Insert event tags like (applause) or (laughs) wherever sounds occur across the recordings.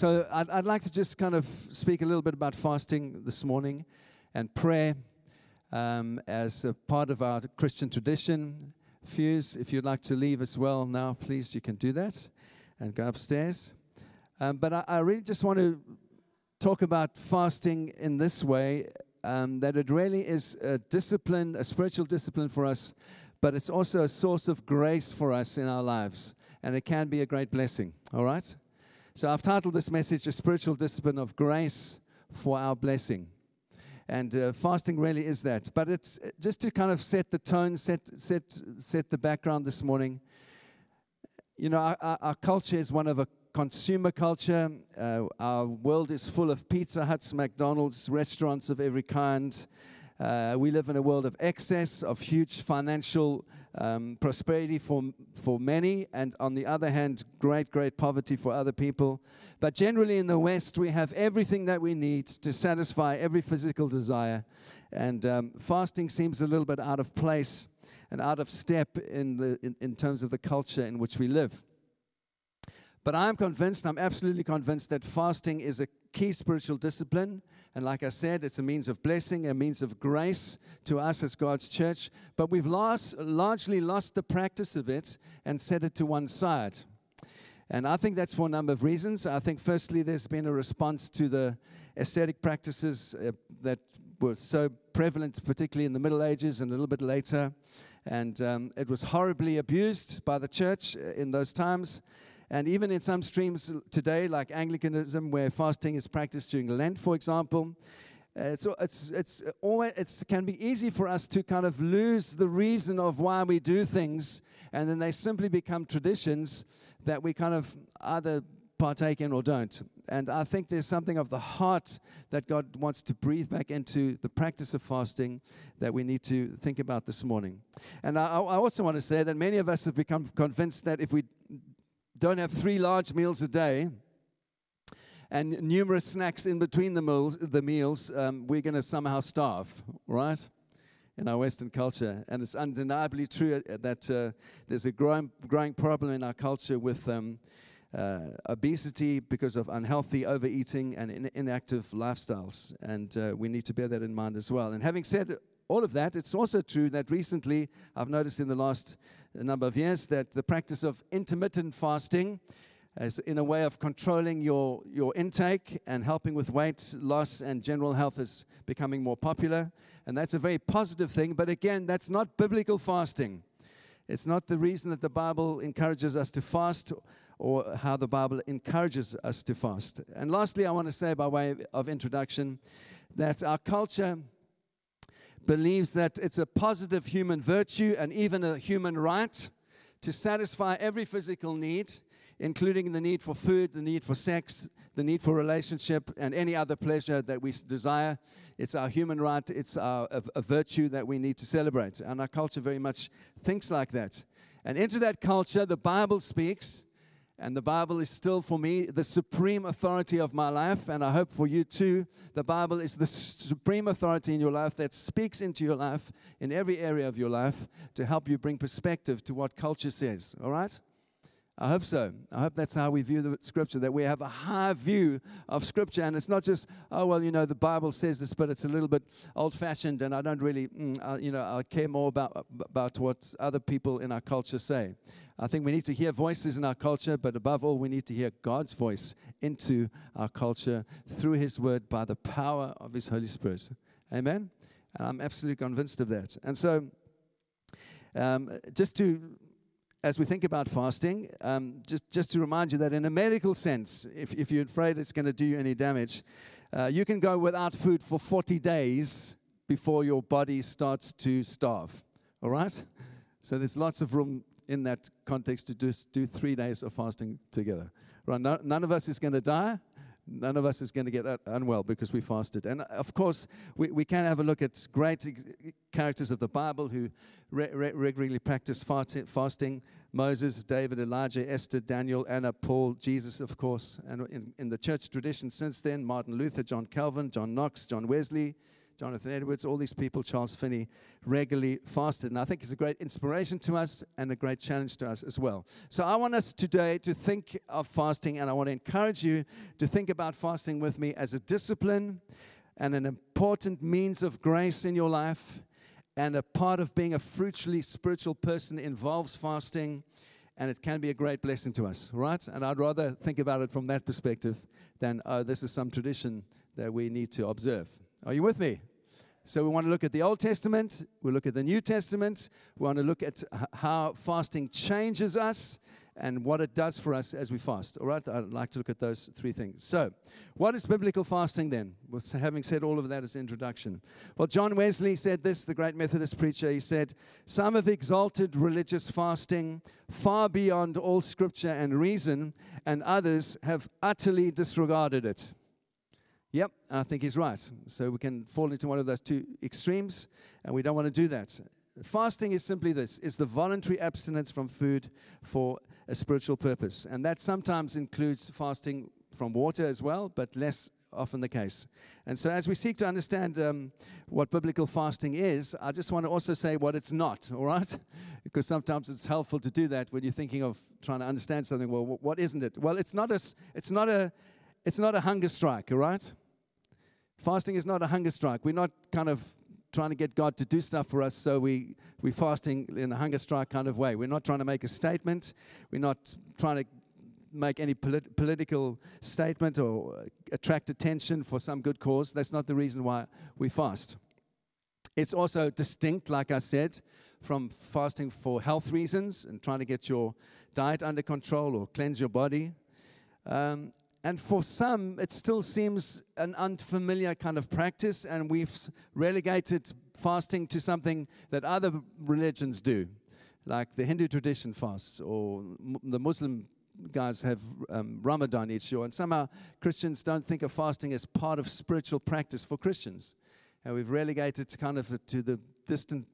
so I'd, I'd like to just kind of speak a little bit about fasting this morning and prayer um, as a part of our Christian tradition. Fuse, if you'd like to leave as well now, please, you can do that and go upstairs. Um, but I, I, really just want to talk about fasting in this way um, that it really is a discipline, a spiritual discipline for us, but it's also a source of grace for us in our lives. And it can be a great blessing, all right? So I've titled this message, A Spiritual Discipline of Grace for Our Blessing. And uh, fasting really is that. But it's uh, just to kind of set the tone, set, set, set the background this morning. You know, our, our culture is one of a consumer culture. Uh, our world is full of Pizza Huts, McDonald's, restaurants of every kind. Uh, we live in a world of excess, of huge financial um, prosperity for, for many, and on the other hand, great, great poverty for other people. But generally in the West, we have everything that we need to satisfy every physical desire. And um, fasting seems a little bit out of place and out of step in, the, in, in terms of the culture in which we live. But I'm convinced, I'm absolutely convinced that fasting is a key spiritual discipline. And like I said, it's a means of blessing, a means of grace to us as God's church. But we've lost, largely lost the practice of it and set it to one side. And I think that's for a number of reasons. I think, firstly, there's been a response to the ascetic practices uh, that were so prevalent, particularly in the Middle Ages and a little bit later. And um, it was horribly abused by the church uh, in those times. And even in some streams today, like Anglicanism, where fasting is practiced during Lent, for example, uh, so it's it's always it's can be easy for us to kind of lose the reason of why we do things, and then they simply become traditions that we kind of either partake in or don't. And I think there's something of the heart that God wants to breathe back into the practice of fasting that we need to think about this morning. And I, I also want to say that many of us have become convinced that if we don't have three large meals a day and numerous snacks in between the meals, the meals um, we're going to somehow starve, right? In our Western culture. And it's undeniably true that uh, there's a growing, growing problem in our culture with um, uh, obesity because of unhealthy overeating and in- inactive lifestyles. And uh, we need to bear that in mind as well. And having said all of that, it's also true that recently, I've noticed in the last uh, number of years, that the practice of intermittent fasting, as in a way of controlling your, your intake and helping with weight loss and general health, is becoming more popular. And that's a very positive thing. But again, that's not biblical fasting. It's not the reason that the Bible encourages us to fast or how the Bible encourages us to fast. And lastly, I want to say, by way of introduction, that our culture believes that it's a positive human virtue and even a human right to satisfy every physical need, including the need for food, the need for sex, the need for relationship, and any other pleasure that we desire. It's our human right, it's our, a, a virtue that we need to celebrate. And our culture very much thinks like that. And into that culture, the Bible speaks and the Bible is still for me the supreme authority of my life. And I hope for you too. The Bible is the supreme authority in your life that speaks into your life in every area of your life to help you bring perspective to what culture says. All right? I hope so. I hope that's how we view the scripture, that we have a high view of scripture. And it's not just, oh, well, you know, the Bible says this, but it's a little bit old fashioned and I don't really, mm, uh, you know, I care more about, about what other people in our culture say. I think we need to hear voices in our culture, but above all, we need to hear God's voice into our culture through His Word by the power of His Holy Spirit. Amen? And I'm absolutely convinced of that. And so, um, just to, as we think about fasting, um, just, just to remind you that in a medical sense, if, if you're afraid it's going to do you any damage, uh, you can go without food for 40 days before your body starts to starve. All right? So there's lots of room in that context to just do three days of fasting together. Right? No, none of us is going to die. None of us is going to get unwell because we fasted. And uh, of course, we, we can have a look at great characters of the Bible who re- re- regularly practice fasting Moses, David, Elijah, Esther, Daniel, Anna, Paul, Jesus, of course. And in, in the church tradition since then, Martin Luther, John Calvin, John Knox, John Wesley, Jonathan Edwards, all these people, Charles Finney, regularly fasted. And I think it's a great inspiration to us and a great challenge to us as well. So I want us today to think of fasting, and I want to encourage you to think about fasting with me as a discipline and an important means of grace in your life. And a part of being a fruitfully spiritual person involves fasting and it can be a great blessing to us, right? And I'd rather think about it from that perspective than, oh, this is some tradition that we need to observe. Are you with me? So we want to look at the Old Testament, we look at the New Testament, we want to look at how fasting changes us and what it does for us as we fast. All right, I'd like to look at those three things. So, what is biblical fasting then? Well, having said all of that as introduction. Well, John Wesley said this, the great Methodist preacher. He said, Some have exalted religious fasting far beyond all scripture and reason, and others have utterly disregarded it. Yep, and I think he's right. So we can fall into one of those two extremes, and we don't want to do that. Fasting is simply this is the voluntary abstinence from food for a spiritual purpose. And that sometimes includes fasting from water as well, but less often the case. And so, as we seek to understand um, what biblical fasting is, I just want to also say what it's not, all right? (laughs) because sometimes it's helpful to do that when you're thinking of trying to understand something. Well, what isn't it? Well, it's not a, it's not a, it's not a hunger strike, all right? Fasting is not a hunger strike. We're not kind of trying to get God to do stuff for us, so we, we're fasting in a hunger strike kind of way. We're not trying to make a statement. We're not trying to make any polit- political statement or attract attention for some good cause. That's not the reason why we fast. It's also distinct, like I said, from fasting for health reasons and trying to get your diet under control or cleanse your body. Um, and for some, it still seems an unfamiliar kind of practice, and we've relegated fasting to something that other religions do, like the Hindu tradition fasts, or the Muslim guys have um, Ramadan each year. And somehow Christians don't think of fasting as part of spiritual practice for Christians. And we've relegated kind of to the distant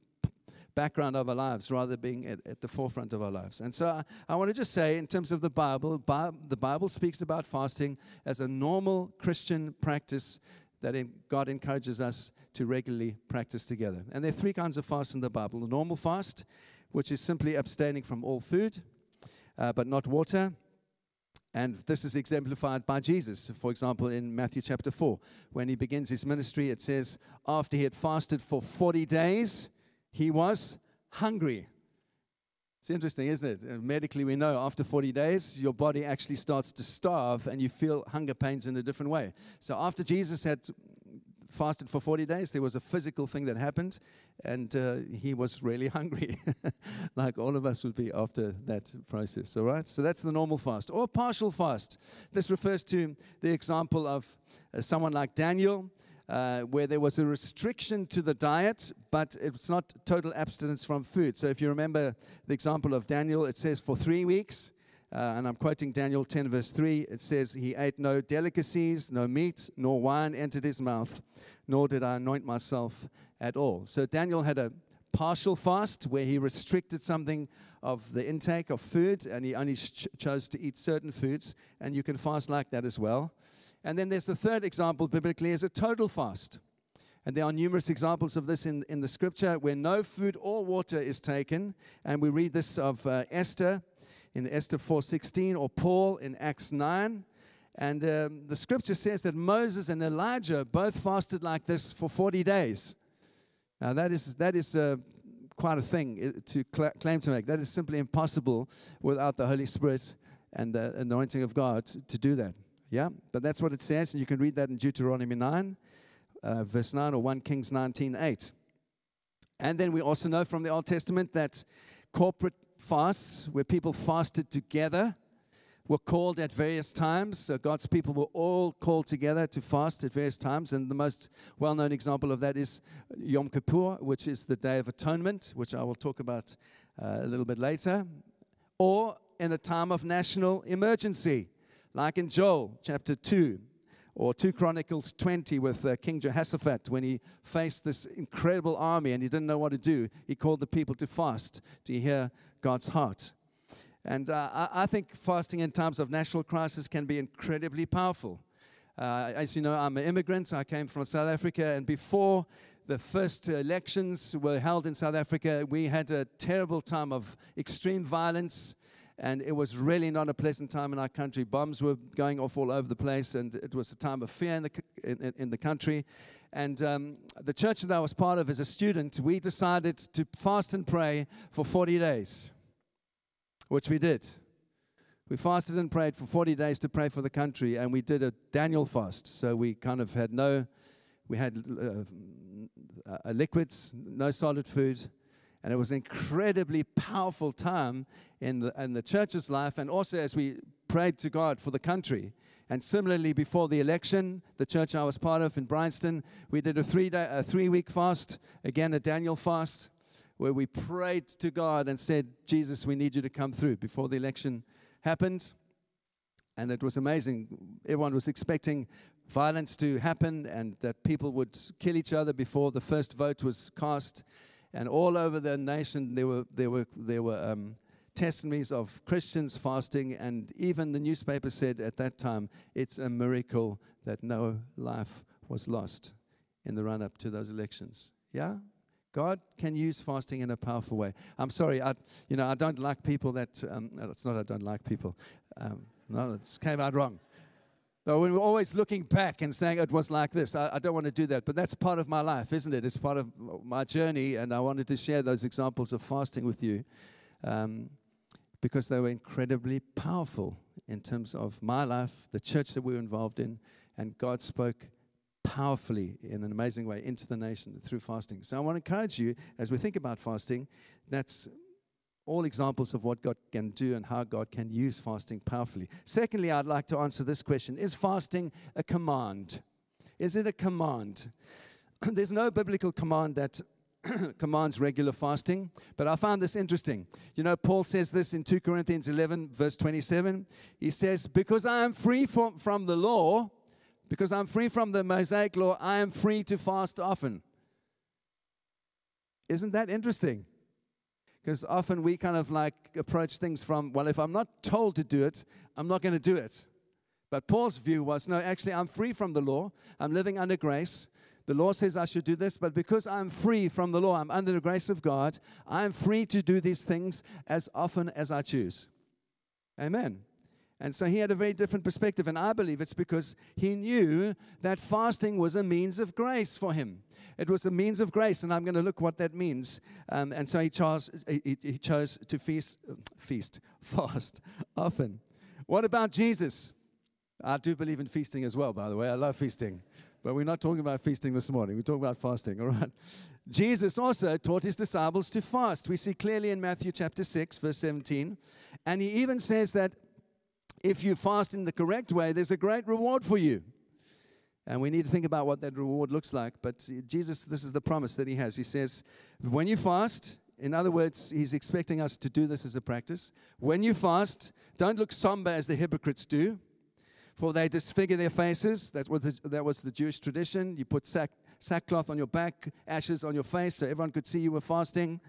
background of our lives rather than being at, at the forefront of our lives. And so I, I want to just say, in terms of the Bible, Bi- the Bible speaks about fasting as a normal Christian practice that God encourages us to regularly practice together. And there are three kinds of fast in the Bible the normal fast, which is simply abstaining from all food, uh, but not water. And this is exemplified by Jesus. For example, in Matthew chapter 4, when he begins his ministry, it says, after he had fasted for 40 days, he was hungry. It's interesting, isn't it? Medically, we know after 40 days, your body actually starts to starve and you feel hunger pains in a different way. So, after Jesus had fasted for 40 days, there was a physical thing that happened, and uh, he was really (laughs) hungry, like all of us would be after that process. All right? So, that's the normal fast or partial fast. This refers to the example of uh, someone like Daniel uh, where there was a restriction to the diet, but it's not total abstinence from food. So if you remember the example of Daniel, it says for three weeks, uh, and I'm quoting Daniel 10, verse 3, it says, He ate no delicacies, no meat, nor wine entered his mouth, nor did I anoint myself at all. So Daniel had a partial fast where he restricted something of the intake of food and he only ch- chose to eat certain foods, and you can fast like that as well. And then there's the third example biblically is a total fast. And there are numerous examples of this in, in the scripture where no food or water is taken. And we read this of uh, Esther in Esther 4.16 or Paul in Acts 9. And um, the scripture says that Moses and Elijah both fasted like this for 40 days. Now, that is, that is uh, quite a thing uh, to cl- claim to make. That is simply impossible without the Holy Spirit and the anointing of God to do that. Yeah, but that's what it says, and you can read that in Deuteronomy 9, uh, verse 9, or 1 Kings 19, 8. And then we also know from the Old Testament that corporate fasts, where people fasted together, were called at various times. So God's people were all called together to fast at various times. And the most well known example of that is Yom Kippur, which is the Day of Atonement, which I will talk about uh, a little bit later, or in a time of national emergency like in Joel chapter 2 or 2 Chronicles 20 with uh, King Jehoshaphat when he faced this incredible army and he didn't know what to do. He called the people to fast to hear God's heart. And uh, I, think fasting in times of national crisis can be incredibly powerful. Uh, as you know, I'm an immigrant. I came from South Africa, and before the first elections were held in South Africa, we had a terrible time of extreme violence, and it was really not a pleasant time in our country. Bombs were going off all over the place, and it was a time of fear in the, in, in the country. And um, the church that I was part of as a student, we decided to fast and pray for 40 days, which we did. We fasted and prayed for 40 days to pray for the country, and we did a Daniel fast. So we kind of had no, we had uh, liquids, no solid food, and it was an incredibly powerful time in the, in the church's life, and also as we prayed to God for the country. And similarly, before the election, the church I was part of in Bryanston, we did a three day, a three week fast, again a Daniel fast, where we prayed to God and said, Jesus, we need you to come through before the election happened. And it was amazing. Everyone was expecting violence to happen and that people would kill each other before the first vote was cast. And all over the nation, there were, there were, there were um, testimonies of Christians fasting, and even the newspaper said at that time, it's a miracle that no life was lost in the run up to those elections. Yeah? God can use fasting in a powerful way. I'm sorry, I, you know, I don't like people that, um, it's not I don't like people. Um, no, it came out wrong. When we're always looking back and saying it was like this, I, I, don't want to do that. But that's part of my life, isn't it? It's part of my journey, and I wanted to share those examples of fasting with you. Um, because they were incredibly powerful in terms of my life, the church that we were involved in, and God spoke powerfully in an amazing way into the nation through fasting. So I want to encourage you as we think about fasting, that's all examples of what God can do and how God can use fasting powerfully. Secondly, I'd like to answer this question Is fasting a command? Is it a command? (clears throat) There's no biblical command that (clears throat) commands regular fasting. But I found this interesting. You know, Paul says this in 2 Corinthians 11, verse 27. He says, Because I am free from, from the law, because I'm free from the Mosaic law, I am free to fast often. Isn't that interesting? Because often we kind of like approach things from, well, if I'm not told to do it, I'm not going to do it. But Paul's view was, no, actually, I'm free from the law. I'm living under grace. The law says I should do this, but because I'm free from the law, I'm under the grace of God, I'm free to do these things as often as I choose. Amen. And so he had a very different perspective, and I believe it's because he knew that fasting was a means of grace for him. It was a means of grace, and I'm going to look what that means. Um, and so he chose, he, he chose to feast, feast, (laughs) fast often. What about Jesus? I do believe in feasting as well, by the way. I love feasting. But we're not talking about feasting this morning. We're talking about fasting, (laughs) all right? Jesus also taught his disciples to fast. We see clearly in Matthew chapter 6, verse 17. And he even says that if you fast in the correct way, there's a great reward for you. And we need to think about what that reward looks like. But Jesus, this is the promise that he has. He says, when you fast, in other words, he's expecting us to do this as a practice. When you fast, don't look somber as the hypocrites do for they disfigure their faces. That's what the, that was the Jewish tradition. You put sack, sackcloth on your back, ashes on your face, so everyone could see you were fasting.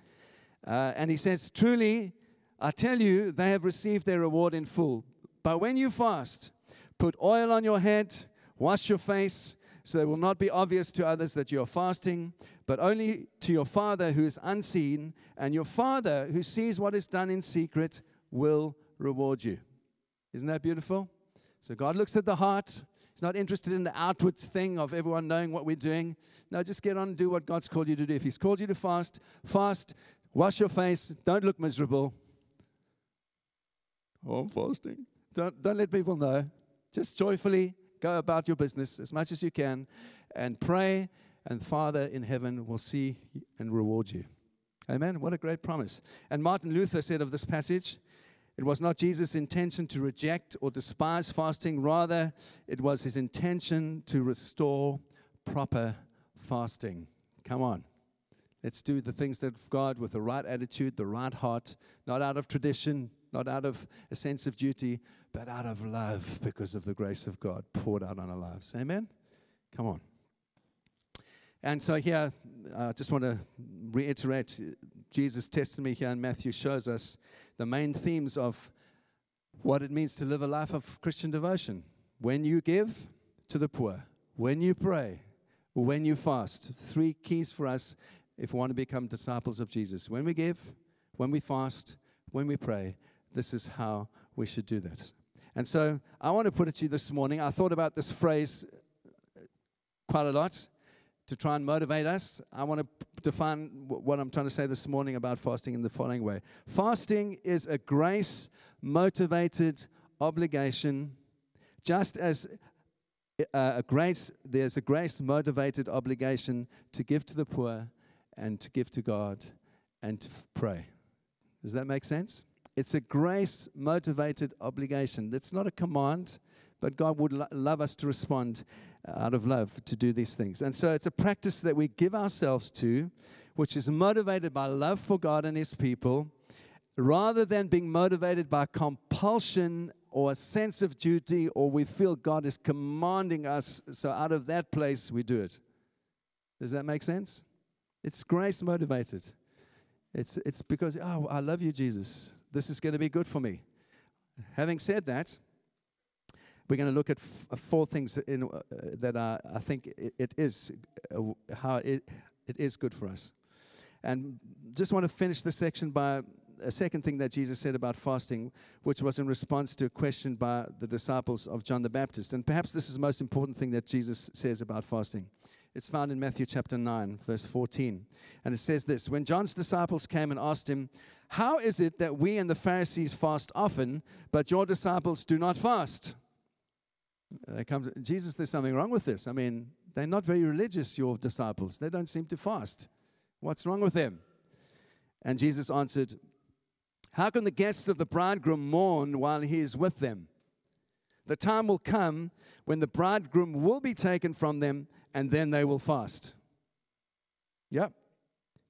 Uh, and he says, Truly, I tell you, they have received their reward in full. But when you fast, put oil on your head, wash your face, so it will not be obvious to others that you are fasting, but only to your Father who is unseen, and your Father who sees what is done in secret will reward you. Isn't that beautiful? So God looks at the heart. He's not interested in the outward thing of everyone knowing what we're doing. No, just get on and do what God's called you to do. If He's called you to fast, fast, wash your face, don't look miserable. Oh, I'm fasting. Don't, don't let people know. Just joyfully go about your business as much as you can and pray, and Father in heaven will see and reward you. Amen. What a great promise. And Martin Luther said of this passage, it was not Jesus' intention to reject or despise fasting, rather, it was his intention to restore proper fasting. Come on. Let's do the things that God with the right attitude, the right heart, not out of tradition, not out of a sense of duty, but out of love because of the grace of God poured out on our lives. Amen? Come on. And so here, I just want to reiterate Jesus' testimony here in Matthew shows us the main themes of what it means to live a life of Christian devotion. When you give, to the poor, when you pray, when you fast. Three keys for us if we want to become disciples of Jesus. When we give, when we fast, when we pray, this is how we should do this. And so I want to put it to you this morning. I thought about this phrase quite a lot to try and motivate us. I want to define what I'm trying to say this morning about fasting in the following way Fasting is a grace motivated obligation, just as uh, a grace, there's a grace motivated obligation to give to the poor and to give to God and to pray. Does that make sense? It's a grace motivated obligation. That's not a command, but God would lo- love us to respond uh, out of love to do these things. And so it's a practice that we give ourselves to, which is motivated by love for God and His people, rather than being motivated by compulsion or a sense of duty, or we feel God is commanding us. So out of that place, we do it. Does that make sense? It's grace motivated. It's, it's because, oh, I love you, Jesus. This is going to be good for me. Having said that, we're going to look at f- uh, four things in, uh, that are, I think it, it is uh, how it, it is good for us. And just want to finish this section by a second thing that Jesus said about fasting, which was in response to a question by the disciples of John the Baptist. And perhaps this is the most important thing that Jesus says about fasting. It's found in Matthew chapter 9, verse 14. And it says this When John's disciples came and asked him, How is it that we and the Pharisees fast often, but your disciples do not fast? They come to, Jesus, there's something wrong with this. I mean, they're not very religious, your disciples. They don't seem to fast. What's wrong with them? And Jesus answered, How can the guests of the bridegroom mourn while he is with them? The time will come when the bridegroom will be taken from them, and then they will fast. Yep.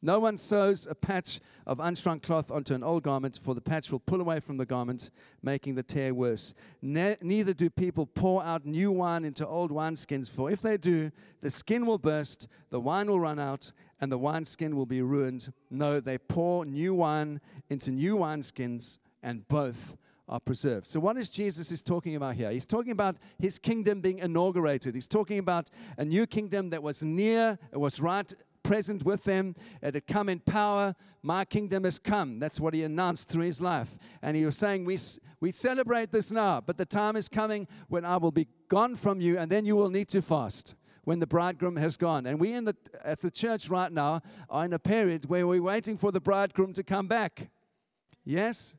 No one sews a patch of unshrunk cloth onto an old garment, for the patch will pull away from the garment, making the tear worse. Ne- neither do people pour out new wine into old wineskins, for if they do, the skin will burst, the wine will run out, and the wineskin will be ruined. No, they pour new wine into new wineskins, and both are preserved. So, what is Jesus is talking about here? He's talking about his kingdom being inaugurated. He's talking about a new kingdom that was near, it was right present with them. Uh, it had come in power. My kingdom has come. That's what he announced through his life. And he was saying, we, we celebrate this now, but the time is coming when I will be gone from you, and then you will need to fast when the bridegroom has gone. And we in the, at the church right now are in a period where we're waiting for the bridegroom to come back. Yes?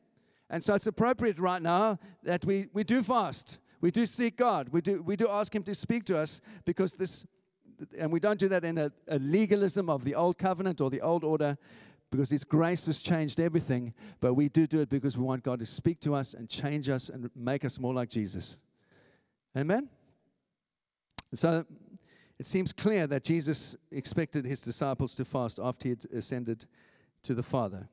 And so it's appropriate right now that we, we do fast. We do seek God. We do, we do ask Him to speak to us because this and we don't do that in a, a legalism of the old covenant or the old order because His grace has changed everything, but we do do it because we want God to speak to us and change us and make us more like Jesus. Amen? So it seems clear that Jesus expected His disciples to fast after He had ascended to the Father.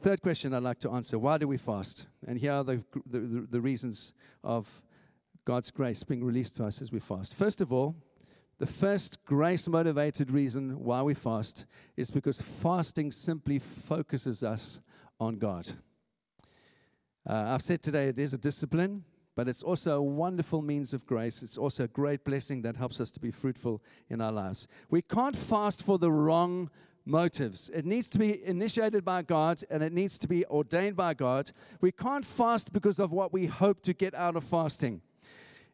Third question I'd like to answer why do we fast? And here are the, the, the reasons of God's grace being released to us as we fast. First of all, the first grace motivated reason why we fast is because fasting simply focuses us on God. Uh, I've said today it is a discipline, but it's also a wonderful means of grace. It's also a great blessing that helps us to be fruitful in our lives. We can't fast for the wrong motives. It needs to be initiated by God and it needs to be ordained by God. We can't fast because of what we hope to get out of fasting.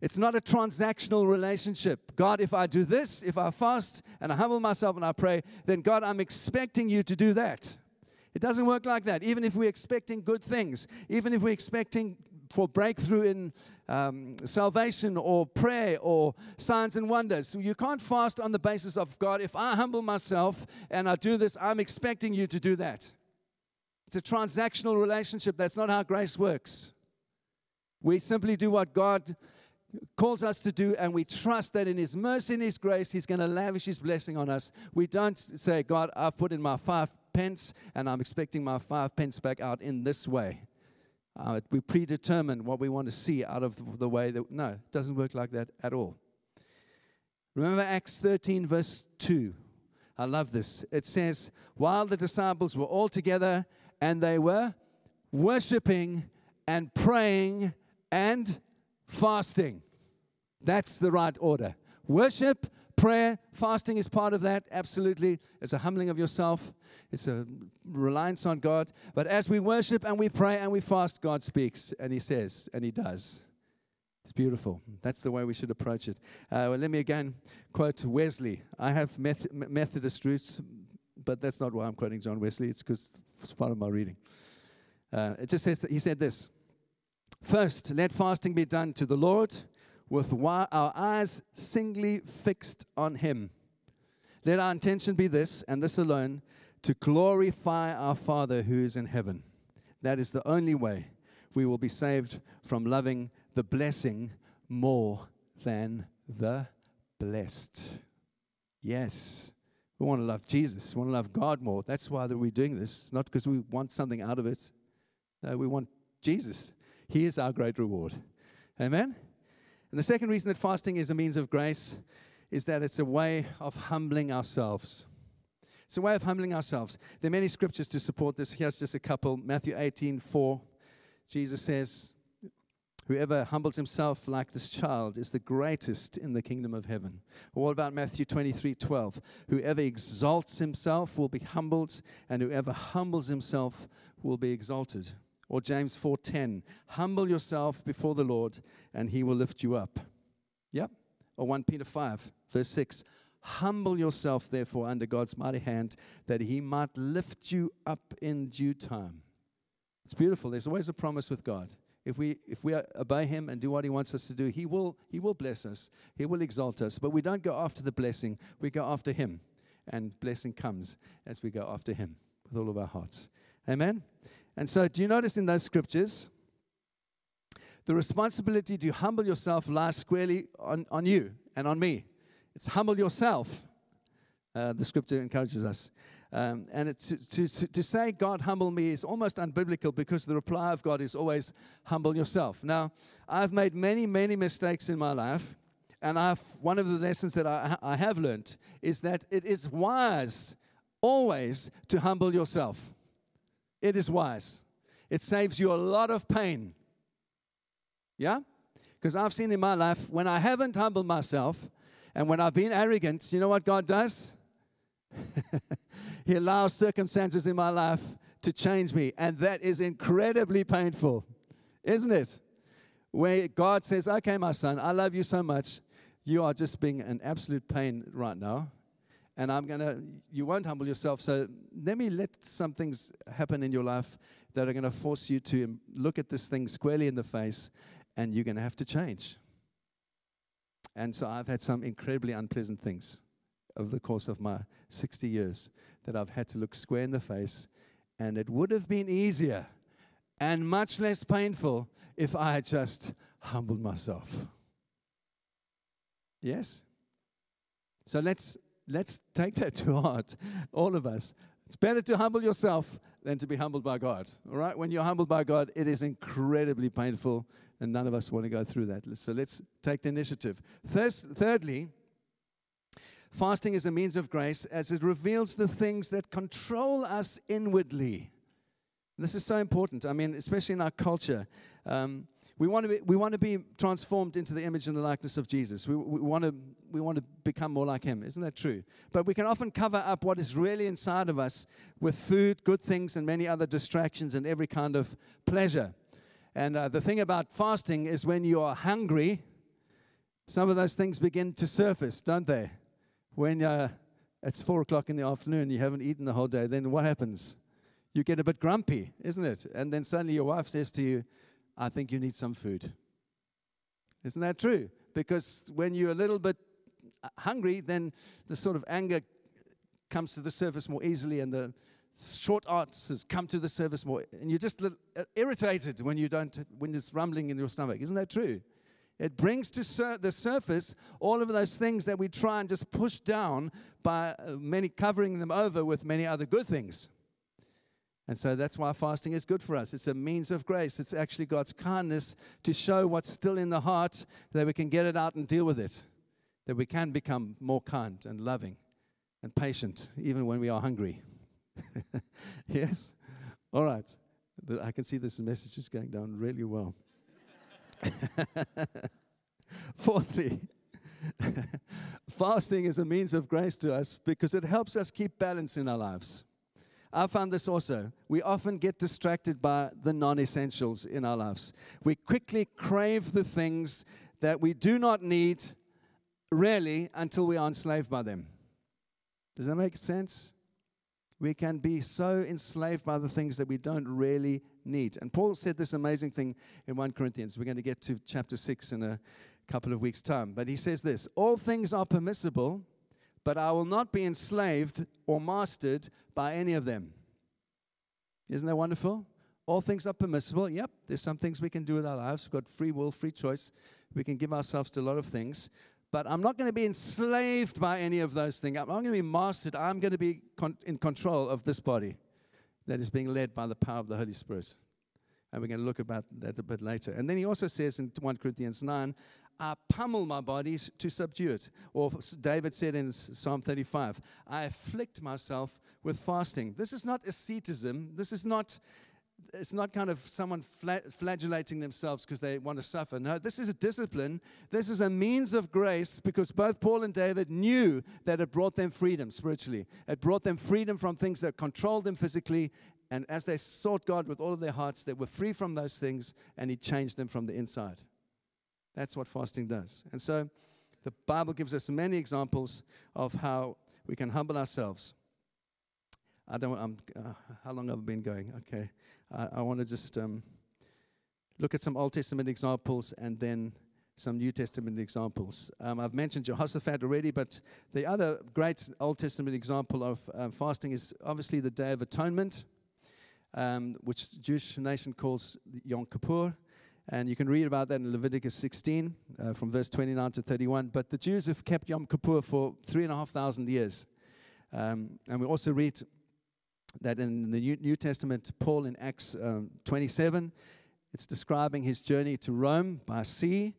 It's not a transactional relationship. God, if I do this, if I fast and I humble myself and I pray, then God, I'm expecting you to do that. It doesn't work like that. Even if we're expecting good things, even if we're expecting for breakthrough in um, salvation or prayer or signs and wonders. So you can't fast on the basis of God, if I humble myself and I do this, I'm expecting you to do that. It's a transactional relationship. That's not how grace works. We simply do what God calls us to do, and we trust that in His mercy and His grace, He's going to lavish His blessing on us. We don't say, God, I've put in my five pence, and I'm expecting my five pence back out in this way. Uh, we predetermine what we want to see out of the way that, no, it doesn't work like that at all. Remember Acts 13, verse 2. I love this. It says, While the disciples were all together and they were worshiping and praying and fasting. That's the right order. Worship, prayer, fasting is part of that, absolutely. It's a humbling of yourself, it's a reliance on God. But as we worship and we pray and we fast, God speaks and He says and He does. It's beautiful. That's the way we should approach it. Uh, well, let me again quote Wesley. I have Meth- Methodist roots, but that's not why I'm quoting John Wesley. It's because it's part of my reading. Uh, it just says that he said this First, let fasting be done to the Lord with our eyes singly fixed on Him. Let our intention be this, and this alone, to glorify our Father who is in heaven. That is the only way we will be saved from loving the blessing more than the blessed. Yes, we want to love Jesus. We want to love God more. That's why we're doing this. It's not because we want something out of it. No, we want Jesus. He is our great reward. Amen? And the second reason that fasting is a means of grace is that it's a way of humbling ourselves. It's a way of humbling ourselves. There are many scriptures to support this. Here's just a couple. Matthew 18, 4. Jesus says, Whoever humbles himself like this child is the greatest in the kingdom of heaven. What about Matthew 23 12? Whoever exalts himself will be humbled, and whoever humbles himself will be exalted. Or James 4:10, humble yourself before the Lord and he will lift you up. Yep. Or 1 Peter 5, verse 6, humble yourself therefore under God's mighty hand that he might lift you up in due time. It's beautiful. There's always a promise with God. If we if we obey him and do what he wants us to do, he will he will bless us. He will exalt us. But we don't go after the blessing. We go after him. And blessing comes as we go after him with all of our hearts. Amen. And so, do you notice in those scriptures, the responsibility to humble yourself lies squarely on, on you and on me. It's humble yourself, uh, the scripture encourages us. Um, and it's, to, to, to say, God, humble me, is almost unbiblical because the reply of God is always, humble yourself. Now, I've made many, many mistakes in my life. And I've, one of the lessons that I, I have learned is that it is wise always to humble yourself. It is wise. It saves you a lot of pain. Yeah? Because I've seen in my life when I haven't humbled myself and when I've been arrogant, you know what God does? (laughs) he allows circumstances in my life to change me. And that is incredibly painful, isn't it? Where God says, Okay, my son, I love you so much. You are just being an absolute pain right now and I'm going to, you won't humble yourself. So let me let some things happen in your life that are going to force you to look at this thing squarely in the face, and you're going to have to change. And so I've had some incredibly unpleasant things over the course of my 60 years that I've had to look square in the face, and it would have been easier and much less painful if I had just humbled myself. Yes? So let's let's take that to heart, all of us. It's better to humble yourself than to be humbled by God. All right? When you're humbled by God, it is incredibly painful, and none of us want to go through that. So let's take the initiative. Thirdly, fasting is a means of grace as it reveals the things that control us inwardly. This is so important. I mean, especially in our culture. Um, we want, to be, we want to be transformed into the image and the likeness of Jesus. We, we, want to, we want to become more like Him. Isn't that true? But we can often cover up what is really inside of us with food, good things, and many other distractions and every kind of pleasure. And uh, the thing about fasting is when you are hungry, some of those things begin to surface, don't they? When uh, it's four o'clock in the afternoon, you haven't eaten the whole day, then what happens? You get a bit grumpy, isn't it? And then suddenly your wife says to you, I think you need some food. Isn't that true? Because when you're a little bit hungry, then the sort of anger comes to the surface more easily and the short answers come to the surface more. And you're just uh, irritated when you don't, when there's rumbling in your stomach. Isn't that true? It brings to sur- the surface all of those things that we try and just push down by uh, many covering them over with many other good things. And so that's why fasting is good for us. It's a means of grace. It's actually God's kindness to show what's still in the heart that we can get it out and deal with it. That we can become more kind and loving and patient even when we are hungry. (laughs) yes? All right. I can see this message is going down really well. (laughs) Fourthly, (laughs) fasting is a means of grace to us because it helps us keep balance in our lives. I found this also. We often get distracted by the non essentials in our lives. We quickly crave the things that we do not need, really, until we are enslaved by them. Does that make sense? We can be so enslaved by the things that we don't really need. And Paul said this amazing thing in 1 Corinthians. We're going to get to chapter 6 in a couple of weeks' time. But he says this All things are permissible but I will not be enslaved or mastered by any of them. Isn't that wonderful? All things are permissible. Yep, there's some things we can do with our lives. We've got free will, free choice. We can give ourselves to a lot of things. But I'm not going to be enslaved by any of those things. I'm not going to be mastered. I'm going to be con- in control of this body that is being led by the power of the Holy Spirit. And we're going to look about that a bit later. And then he also says in 1 Corinthians 9, I pummel my bodies to subdue it. Or David said in Psalm 35, I afflict myself with fasting. This is not asceticism. This is not, it's not kind of someone flagellating themselves because they want to suffer. No, this is a discipline. This is a means of grace because both Paul and David knew that it brought them freedom spiritually. It brought them freedom from things that controlled them physically. And as they sought God with all of their hearts, they were free from those things and He changed them from the inside. That's what fasting does. And so the Bible gives us many examples of how we can humble ourselves. I don't. I'm, uh, how long have I been going? Okay, I, I want to just um, look at some Old Testament examples and then some New Testament examples. Um, I've mentioned Jehoshaphat already, but the other great Old Testament example of uh, fasting is obviously the Day of Atonement, um, which the Jewish nation calls Yom Kippur. And you can read about that in Leviticus 16 uh, from verse 29 to 31. But the Jews have kept Yom Kippur for three and a half thousand years. Um, and we also read that in the New, Testament, Paul in Acts um, 27, it's describing his journey to Rome by sea.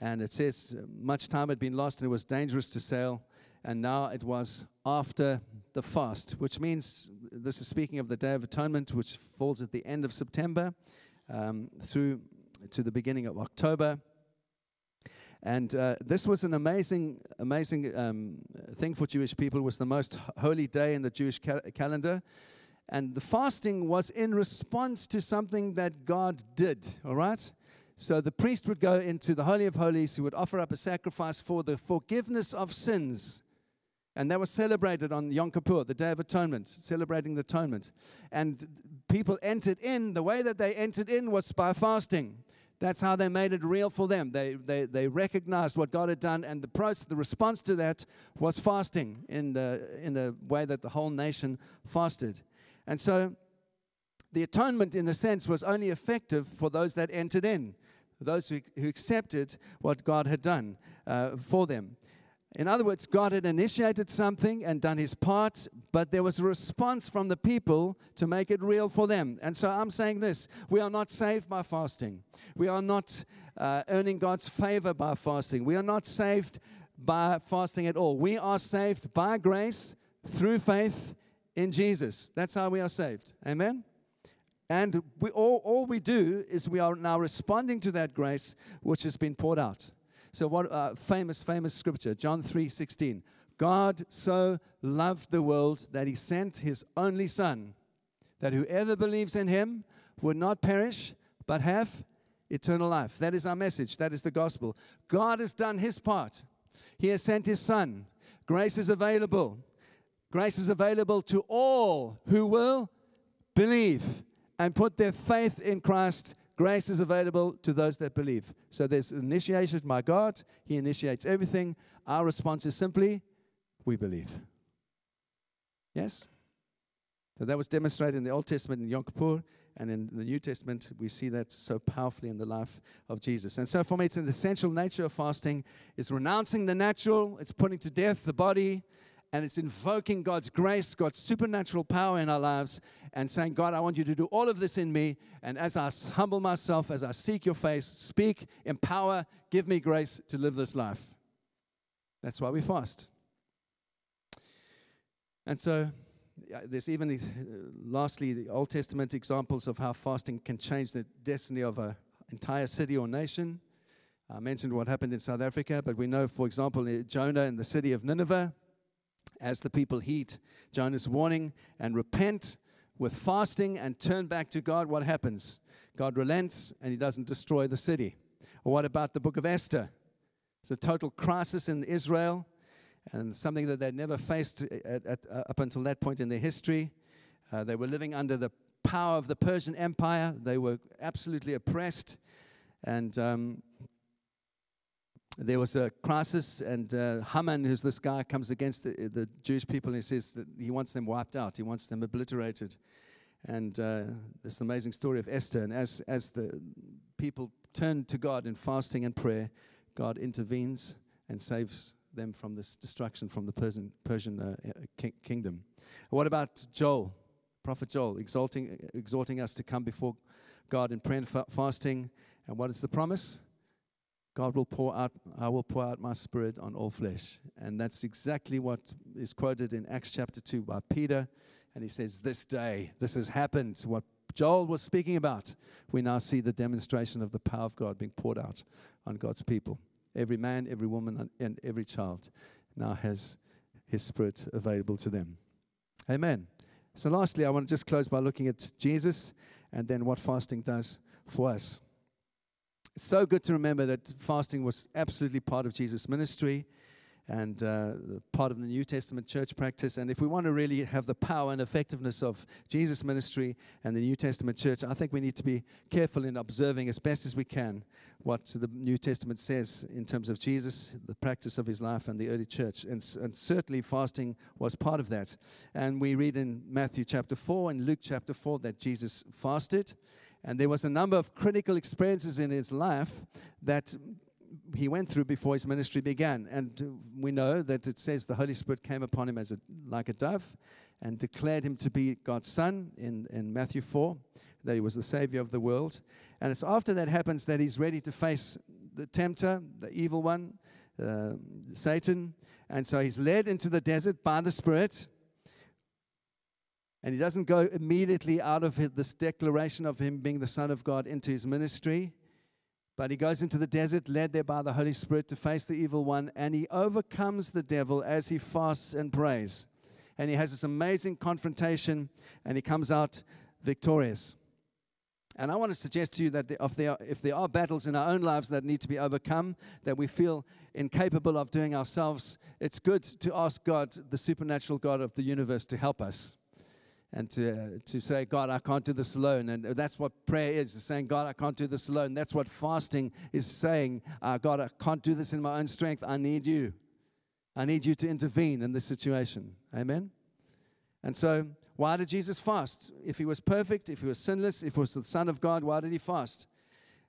And it says much time had been lost and it was dangerous to sail. And now it was after the fast, which means this is speaking of the Day of Atonement, which falls at the end of September um, through to the beginning of October. And uh, this was an amazing, amazing um, thing for Jewish people. It was the most holy day in the Jewish ca- calendar. And the fasting was in response to something that God did, all right? So the priest would go into the Holy of Holies, he would offer up a sacrifice for the forgiveness of sins. And that was celebrated on Yom Kippur, the Day of Atonement, celebrating the atonement. And people entered in, the way that they entered in was by fasting. That's how they made it real for them. They, they, they recognized what God had done, and the, process, the response to that was fasting in the, in a way that the whole nation fasted. And so the atonement, in a sense, was only effective for those that entered in, those who, who accepted what God had done uh, for them. In other words, God had initiated something and done his part, but there was a response from the people to make it real for them. And so I'm saying this we are not saved by fasting, we are not uh, earning God's favor by fasting, we are not saved by fasting at all. We are saved by grace through faith in Jesus. That's how we are saved. Amen? And we, all, all we do is we are now responding to that grace which has been poured out. So what uh, famous, famous scripture, John 3 16. God so loved the world that he sent his only Son, that whoever believes in him would not perish, but have eternal life. That is our message. That is the gospel. God has done his part. He has sent his Son. Grace is available. Grace is available to all who will believe and put their faith in Christ Grace is available to those that believe. So there's initiation by God. He initiates everything. Our response is simply, we believe. Yes? So that was demonstrated in the Old Testament in Yom Kippur, and in the New Testament, we see that so powerfully in the life of Jesus. And so for me, it's an essential nature of fasting is renouncing the natural, it's putting to death the body, and it's invoking God's grace, God's supernatural power in our lives, and saying, God, I want you to do all of this in me. And as I humble myself, as I seek your face, speak, empower, give me grace to live this life. That's why we fast. And so, there's even, uh, lastly, the Old Testament examples of how fasting can change the destiny of an entire city or nation. I mentioned what happened in South Africa, but we know, for example, Jonah in the city of Nineveh, as the people heat. heed Jonah's warning and repent with fasting and turn back to God, what happens? God relents and he doesn't destroy the city. Or what about the book of Esther? It's a total crisis in Israel and something that they'd never faced at, at, uh, up until that point in their history. Uh, they were living under the power of the Persian Empire, they were absolutely oppressed. And um, there was a crisis, and uh, Haman, who's this guy, comes against the, the, Jewish people and he says that he wants them wiped out, he wants them obliterated. And uh, this amazing story of Esther. And as, as the people turn to God in fasting and prayer, God intervenes and saves them from this destruction from the Persian, Persian uh, kingdom. What about Joel, Prophet Joel, exalting, exhorting us to come before God in prayer and fa- fasting? And what is the promise? God will pour out, I will pour out my spirit on all flesh. And that's exactly what is quoted in Acts chapter 2 by Peter. And he says, This day, this has happened. What Joel was speaking about, we now see the demonstration of the power of God being poured out on God's people. Every man, every woman, and every child now has his spirit available to them. Amen. So, lastly, I want to just close by looking at Jesus and then what fasting does for us. It's so good to remember that fasting was absolutely part of Jesus' ministry and uh, part of the New Testament church practice. And if we want to really have the power and effectiveness of Jesus' ministry and the New Testament church, I think we need to be careful in observing as best as we can what the New Testament says in terms of Jesus, the practice of his life, and the early church. And, and certainly fasting was part of that. And we read in Matthew chapter 4 and Luke chapter 4 that Jesus fasted. And there was a number of critical experiences in his life that he went through before his ministry began. And we know that it says the Holy Spirit came upon him as a, like a dove and declared him to be God's son in, in Matthew 4, that he was the Savior of the world. And it's after that happens that he's ready to face the tempter, the evil one, uh, Satan. And so he's led into the desert by the Spirit. And he doesn't go immediately out of this declaration of him being the Son of God into his ministry, but he goes into the desert, led there by the Holy Spirit to face the evil one, and he overcomes the devil as he fasts and prays. And he has this amazing confrontation, and he comes out victorious. And I want to suggest to you that if there, are, if there are battles in our own lives that need to be overcome, that we feel incapable of doing ourselves, it's good to ask God, the supernatural God of the universe, to help us and to, to say, God, I can't do this alone. And that's what prayer is, saying, God, I can't do this alone. That's what fasting is saying, uh, God, I can't do this in my own strength. I need you. I need you to intervene in this situation. Amen? And so, why did Jesus fast? If he was perfect, if he was sinless, if he was the Son of God, why did he fast?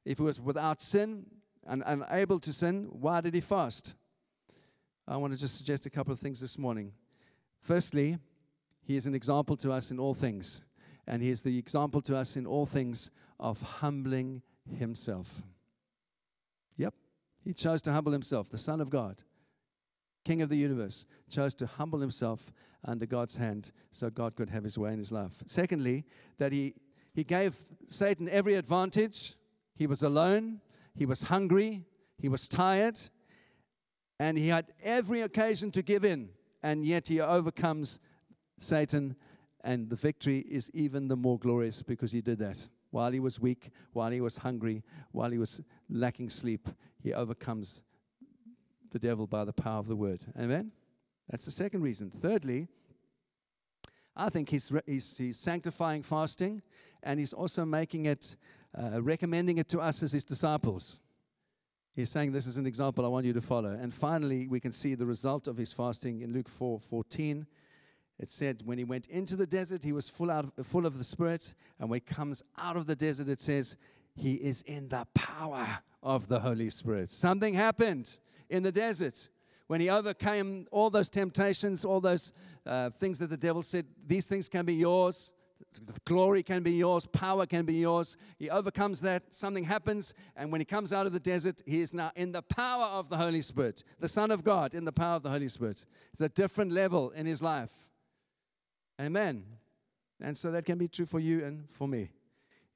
If he was without sin and unable to sin, why did he fast? I want to just suggest a couple of things this morning. Firstly, he is an example to us in all things. And He is the example to us in all things of humbling Himself. Yep, He chose to humble Himself, the Son of God, King of the universe, chose to humble Himself under God's hand so God could have His way in His life. Secondly, that He, he gave Satan every advantage. He was alone, He was hungry, He was tired, and He had every occasion to give in, and yet He overcomes Satan, and the victory is even the more glorious because he did that. While he was weak, while he was hungry, while he was lacking sleep, he overcomes the devil by the power of the word. Amen? That's the second reason. Thirdly, I think he's, he's, he's sanctifying fasting and he's also making it, uh, recommending it to us as his disciples. He's saying, This is an example I want you to follow. And finally, we can see the result of his fasting in Luke 4 14 it said when he went into the desert, he was full, out, full of the Spirit. And when he comes out of the desert, it says he is in the power of the Holy Spirit. Something happened in the desert when he overcame all those temptations, all those uh, things that the devil said, these things can be yours. Glory can be yours, power can be yours. He overcomes that, something happens, and when he comes out of the desert, he is now in the power of the Holy Spirit, the Son of God in the power of the Holy Spirit. It's a different level in his life. Amen. And so that can be true for you and for me.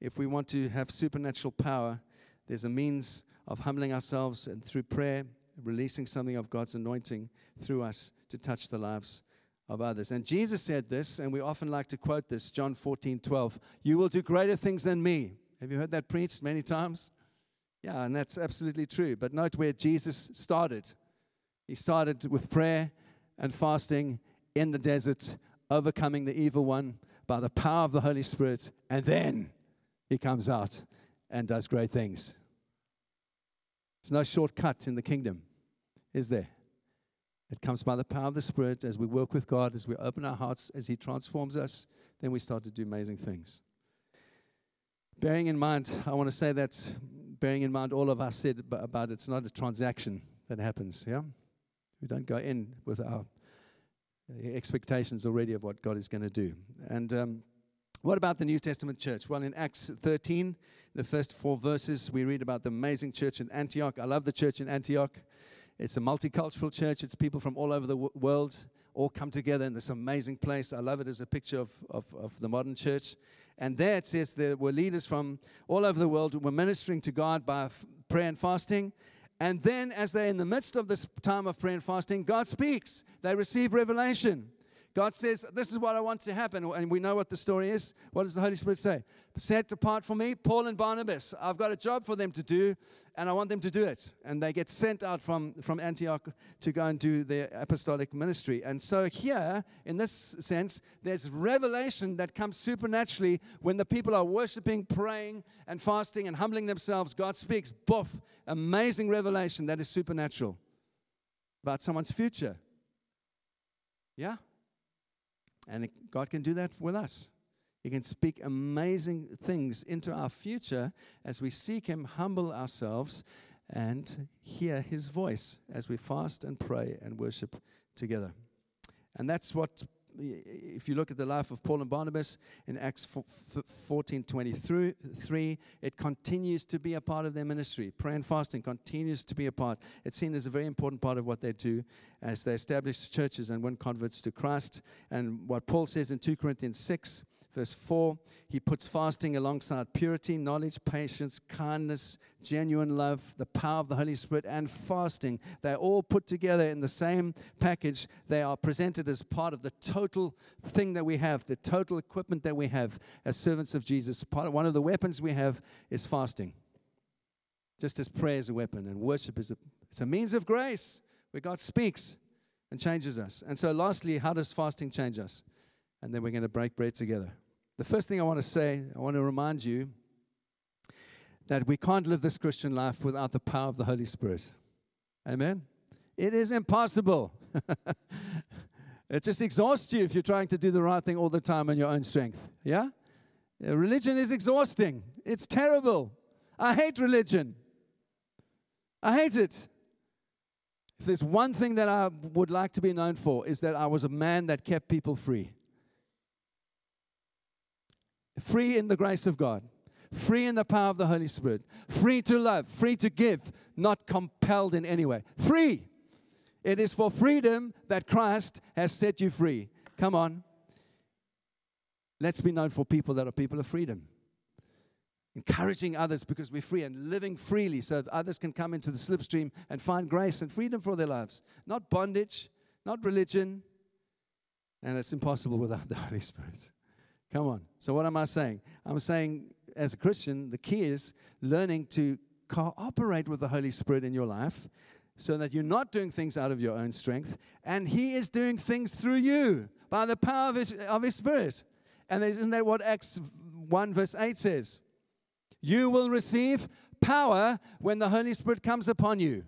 If we want to have supernatural power, there's a means of humbling ourselves and through prayer, releasing something of God's anointing through us to touch the lives of others. And Jesus said this, and we often like to quote this John 14, 12. You will do greater things than me. Have you heard that preached many times? Yeah, and that's absolutely true. But note where Jesus started. He started with prayer and fasting in the desert, overcoming the evil one by the power of the Holy Spirit, and then he comes out and does great things. There's no shortcut in the kingdom, is there? It comes by the power of the Spirit as we work with God, as we open our hearts, as He transforms us, then we start to do amazing things. Bearing in mind, I want to say that, bearing in mind all of us said about it's not a transaction that happens, yeah? We don't go in with our expectations already of what God is going to do. And um, what about the New Testament church? Well, in Acts 13, the first four verses, we read about the amazing church in Antioch. I love the church in Antioch. It's a multicultural church, it's people from all over the w- world all come together in this amazing place. I love it as a picture of, of, of the modern church. And there it says there were leaders from all over the world who were ministering to God by f- prayer and fasting. And then, as they're in the midst of this time of prayer and fasting, God speaks. They receive revelation. God says, This is what I want to happen. And we know what the story is. What does the Holy Spirit say? Set apart for me, Paul and Barnabas. I've got a job for them to do, and I want them to do it. And they get sent out from, from Antioch to go and do their apostolic ministry. And so, here, in this sense, there's revelation that comes supernaturally when the people are worshiping, praying, and fasting and humbling themselves. God speaks, boof, amazing revelation that is supernatural about someone's future. Yeah? And God can do that with us. He can speak amazing things into our future as we seek Him, humble ourselves, and hear His voice as we fast and pray and worship together. And that's what if you look at the life of Paul and Barnabas in Acts 14 23, it continues to be a part of their ministry. Prayer and fasting continues to be a part. It's seen as a very important part of what they do as they establish churches and win converts to Christ. And what Paul says in 2 Corinthians 6 Verse 4, he puts fasting alongside purity, knowledge, patience, kindness, genuine love, the power of the Holy Spirit, and fasting. They're all put together in the same package. They are presented as part of the total thing that we have, the total equipment that we have as servants of Jesus. Part of, one of the weapons we have is fasting. Just as prayer is a weapon and worship is a, it's a means of grace where God speaks and changes us. And so, lastly, how does fasting change us? And then we're going to break bread together. The first thing I want to say, I want to remind you that we can't live this Christian life without the power of the Holy Spirit. Amen? It is impossible. (laughs) it just exhausts you if you're trying to do the right thing all the time in your own strength. Yeah? Uh, religion is exhausting. It's terrible. I hate religion. I hate it. If there's one thing that I would like to be known for, is that I was a man that kept people free free in the grace of God, free in the power of the Holy Spirit, free to love, free to give, not compelled in any way. Free. It is for freedom that Christ has set you free. Come on. Let's be known for people that are people of freedom. Encouraging others because we're free and living freely so that others can come into the slipstream and find grace and freedom for their lives. Not bondage, not religion. And it's impossible without the Holy Spirit. Come on. So, what am I saying? I'm saying, as a Christian, the key is learning to cooperate with the Holy Spirit in your life so that you're not doing things out of your own strength and He is doing things through you by the power of His, of his Spirit. And isn't that what Acts 1 verse 8 says? You will receive power when the Holy Spirit comes upon you.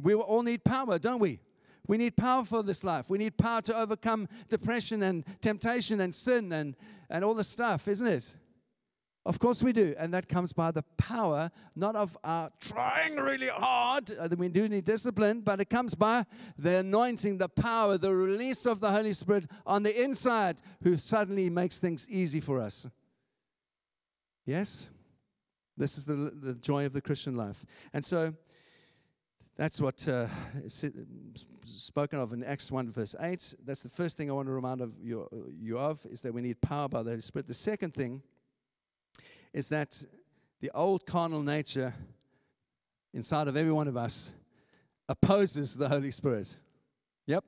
We all need power, don't we? We need power for this life. We need power to overcome depression and temptation and sin and, and all the stuff, isn't it? Of course we do. And that comes by the power, not of our trying really hard. Uh, we do need discipline, but it comes by the anointing, the power, the release of the Holy Spirit on the inside, who suddenly makes things easy for us. Yes? This is the, the joy of the Christian life. And so that's what uh, is spoken of in Acts 1, verse 8. That's the first thing I want to remind of you, you of, is that we need power by the Holy Spirit. The second thing is that the old carnal nature inside of every one of us opposes the Holy Spirit. Yep.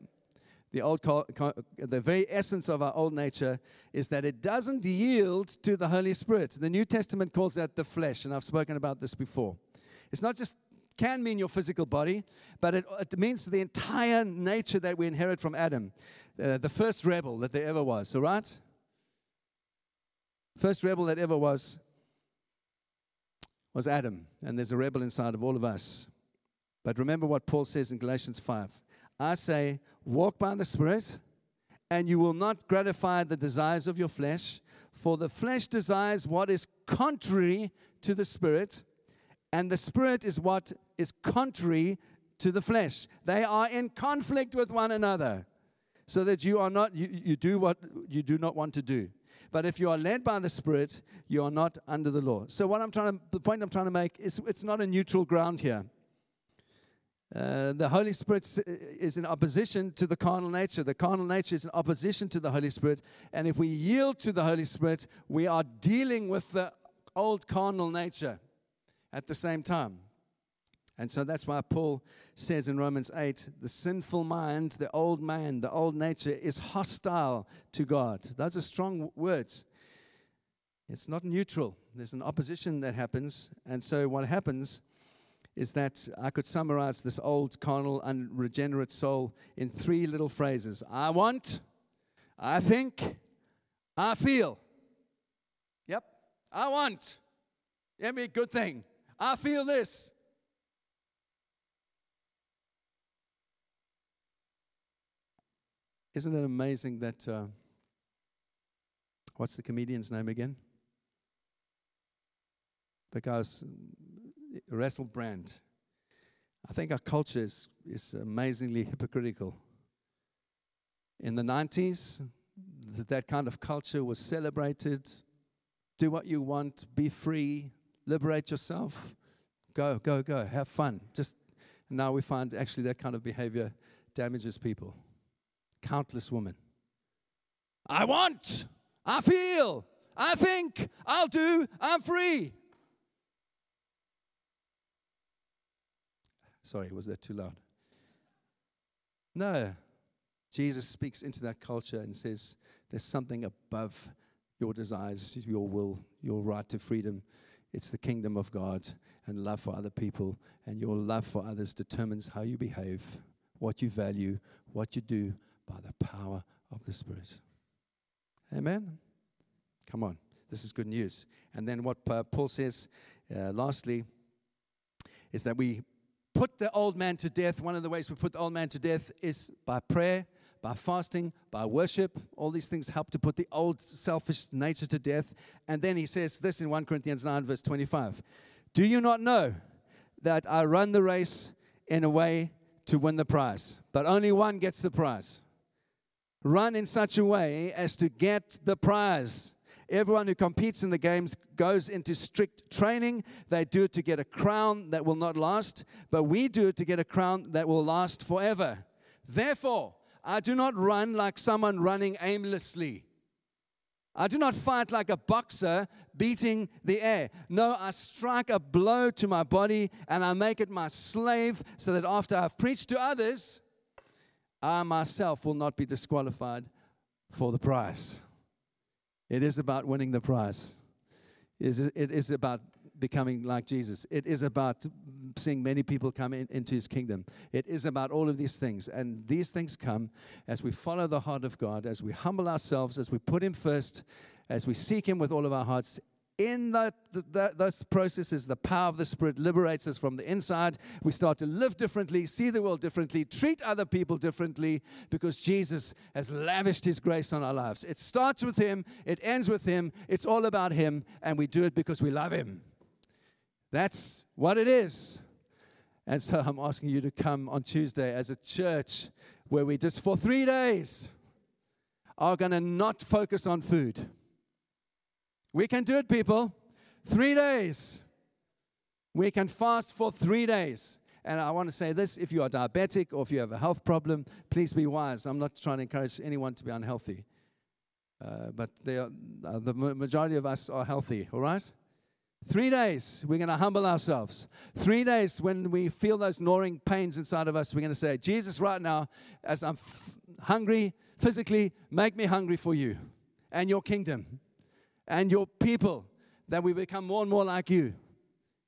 The, old, the very essence of our old nature is that it doesn't yield to the Holy Spirit. The New Testament calls that the flesh, and I've spoken about this before. It's not just can mean your physical body, but it, it means the entire nature that we inherit from Adam, uh, the first rebel that there ever was. All right? First rebel that ever was was Adam, and there's a rebel inside of all of us. But remember what Paul says in Galatians 5 I say, walk by the Spirit, and you will not gratify the desires of your flesh, for the flesh desires what is contrary to the Spirit, and the Spirit is what is contrary to the flesh. They are in conflict with one another, so that you are not, you, you do what you do not want to do. But if you are led by the Spirit, you are not under the law. So what I'm trying to, the point I'm trying to make is it's not a neutral ground here. Uh, the Holy Spirit is in opposition to the carnal nature. The carnal nature is in opposition to the Holy Spirit. And if we yield to the Holy Spirit, we are dealing with the old carnal nature at the same time. And so that's why Paul says in Romans 8 the sinful mind, the old man, the old nature is hostile to God. Those are strong words. It's not neutral, there's an opposition that happens. And so what happens is that I could summarize this old carnal, unregenerate soul in three little phrases I want, I think, I feel. Yep, I want. Every good thing. I feel this. Isn't it amazing that, uh, what's the comedian's name again? The guy's Russell Brand. I think our culture is, is amazingly hypocritical. In the 90s, that kind of culture was celebrated. Do what you want, be free, liberate yourself, go, go, go, have fun. Just now we find actually that kind of behavior damages people countless women. I want, I feel, I think, I'll do, I'm free. Sorry, was that too loud? No. Jesus speaks into that culture and says, There's something above your desires, your will, your right to freedom. It's the kingdom of God and love for other people, and your love for others determines how you behave, what you value, what you do, by the power of the Spirit. Amen? Come on. This is good news. And then what Paul says, uh, lastly, is that we put the old man to death. One of the ways we put the old man to death is by prayer, by fasting, by worship. All these things help to put the old selfish nature to death. And then he says this in 1 Corinthians 9, verse 25 Do you not know that I run the race in a way to win the prize? But only one gets the prize run in such a way as to get the prize. Everyone who competes in the games goes into strict training. They do it to get a crown that will not last, but we do it to get a crown that will last forever. Therefore, I do not run like someone running aimlessly. I do not fight like a boxer beating the air. No, I strike a blow to my body and I make it my slave so that after I've preached to others, I myself will not be disqualified for the prize. It is about winning the prize. Is it is about becoming like Jesus. It is about seeing many people come in, into his kingdom. It is about all of these things. And these things come as we follow the heart of God, as we humble ourselves, as we put him first, as we seek him with all of our hearts, in that, that, those processes, the power of the Spirit liberates us from the inside. We start to live differently, see the world differently, treat other people differently because Jesus has lavished His grace on our lives. It starts with Him, it ends with Him, it's all about Him, and we do it because we love Him. That's what it is. And so I'm asking you to come on Tuesday as a church where we just for three days are going to not focus on food we can do it, people. Three days. We can fast for three days. And I want to say this if you are diabetic or if you have a health problem, please be wise. I'm not trying to encourage anyone to be unhealthy. Uh, but are, uh, the majority of us are healthy, all right? Three days, we're going to humble ourselves. Three days, when we feel those gnawing pains inside of us, we're going to say, Jesus, right now, as I'm f- hungry physically, make me hungry for you and your kingdom and your people, that we become more and more like you.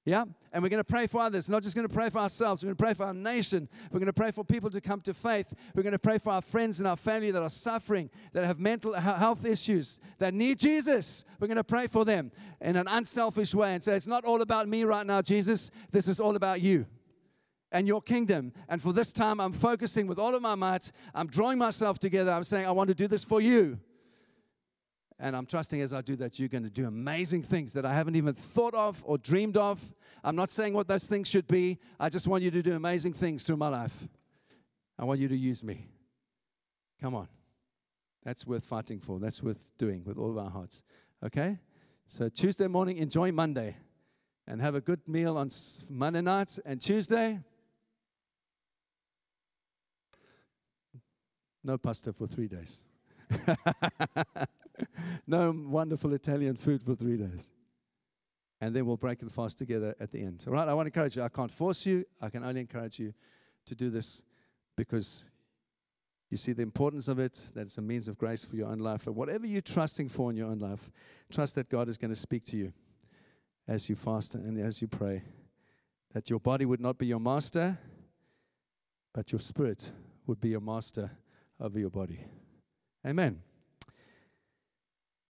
Yeah? And we're going to pray for others, not just going to pray for ourselves. We're going to pray for our nation. We're going to pray for people to come to faith. We're going to pray for our friends and our family that are suffering, that have mental health issues, that need Jesus. We're going to pray for them in an unselfish way and say, It's not all about me right now, Jesus. This is all about you and your kingdom. And for this time, I'm focusing with all of my might. I'm drawing myself together. I'm saying, I want to do this for you. And I'm trusting as I do that you're going to do amazing things that I haven't even thought of or dreamed of. I'm not saying what those things should be. I just want you to do amazing things through my life. I want you to use me. Come on. That's worth fighting for. That's worth doing with all of our hearts. Okay? So, Tuesday morning, enjoy Monday and have a good meal on Monday night and Tuesday. No pasta for three days. (laughs) no wonderful Italian food for three days. And then we'll break the fast together at the end. All right, I want to encourage you. I can't force you, I can only encourage you to do this because you see the importance of it, that it's a means of grace for your own life. And whatever you're trusting for in your own life, trust that God is going to speak to you as you fast and as you pray. That your body would not be your master, but your spirit would be your master over your body. Amen.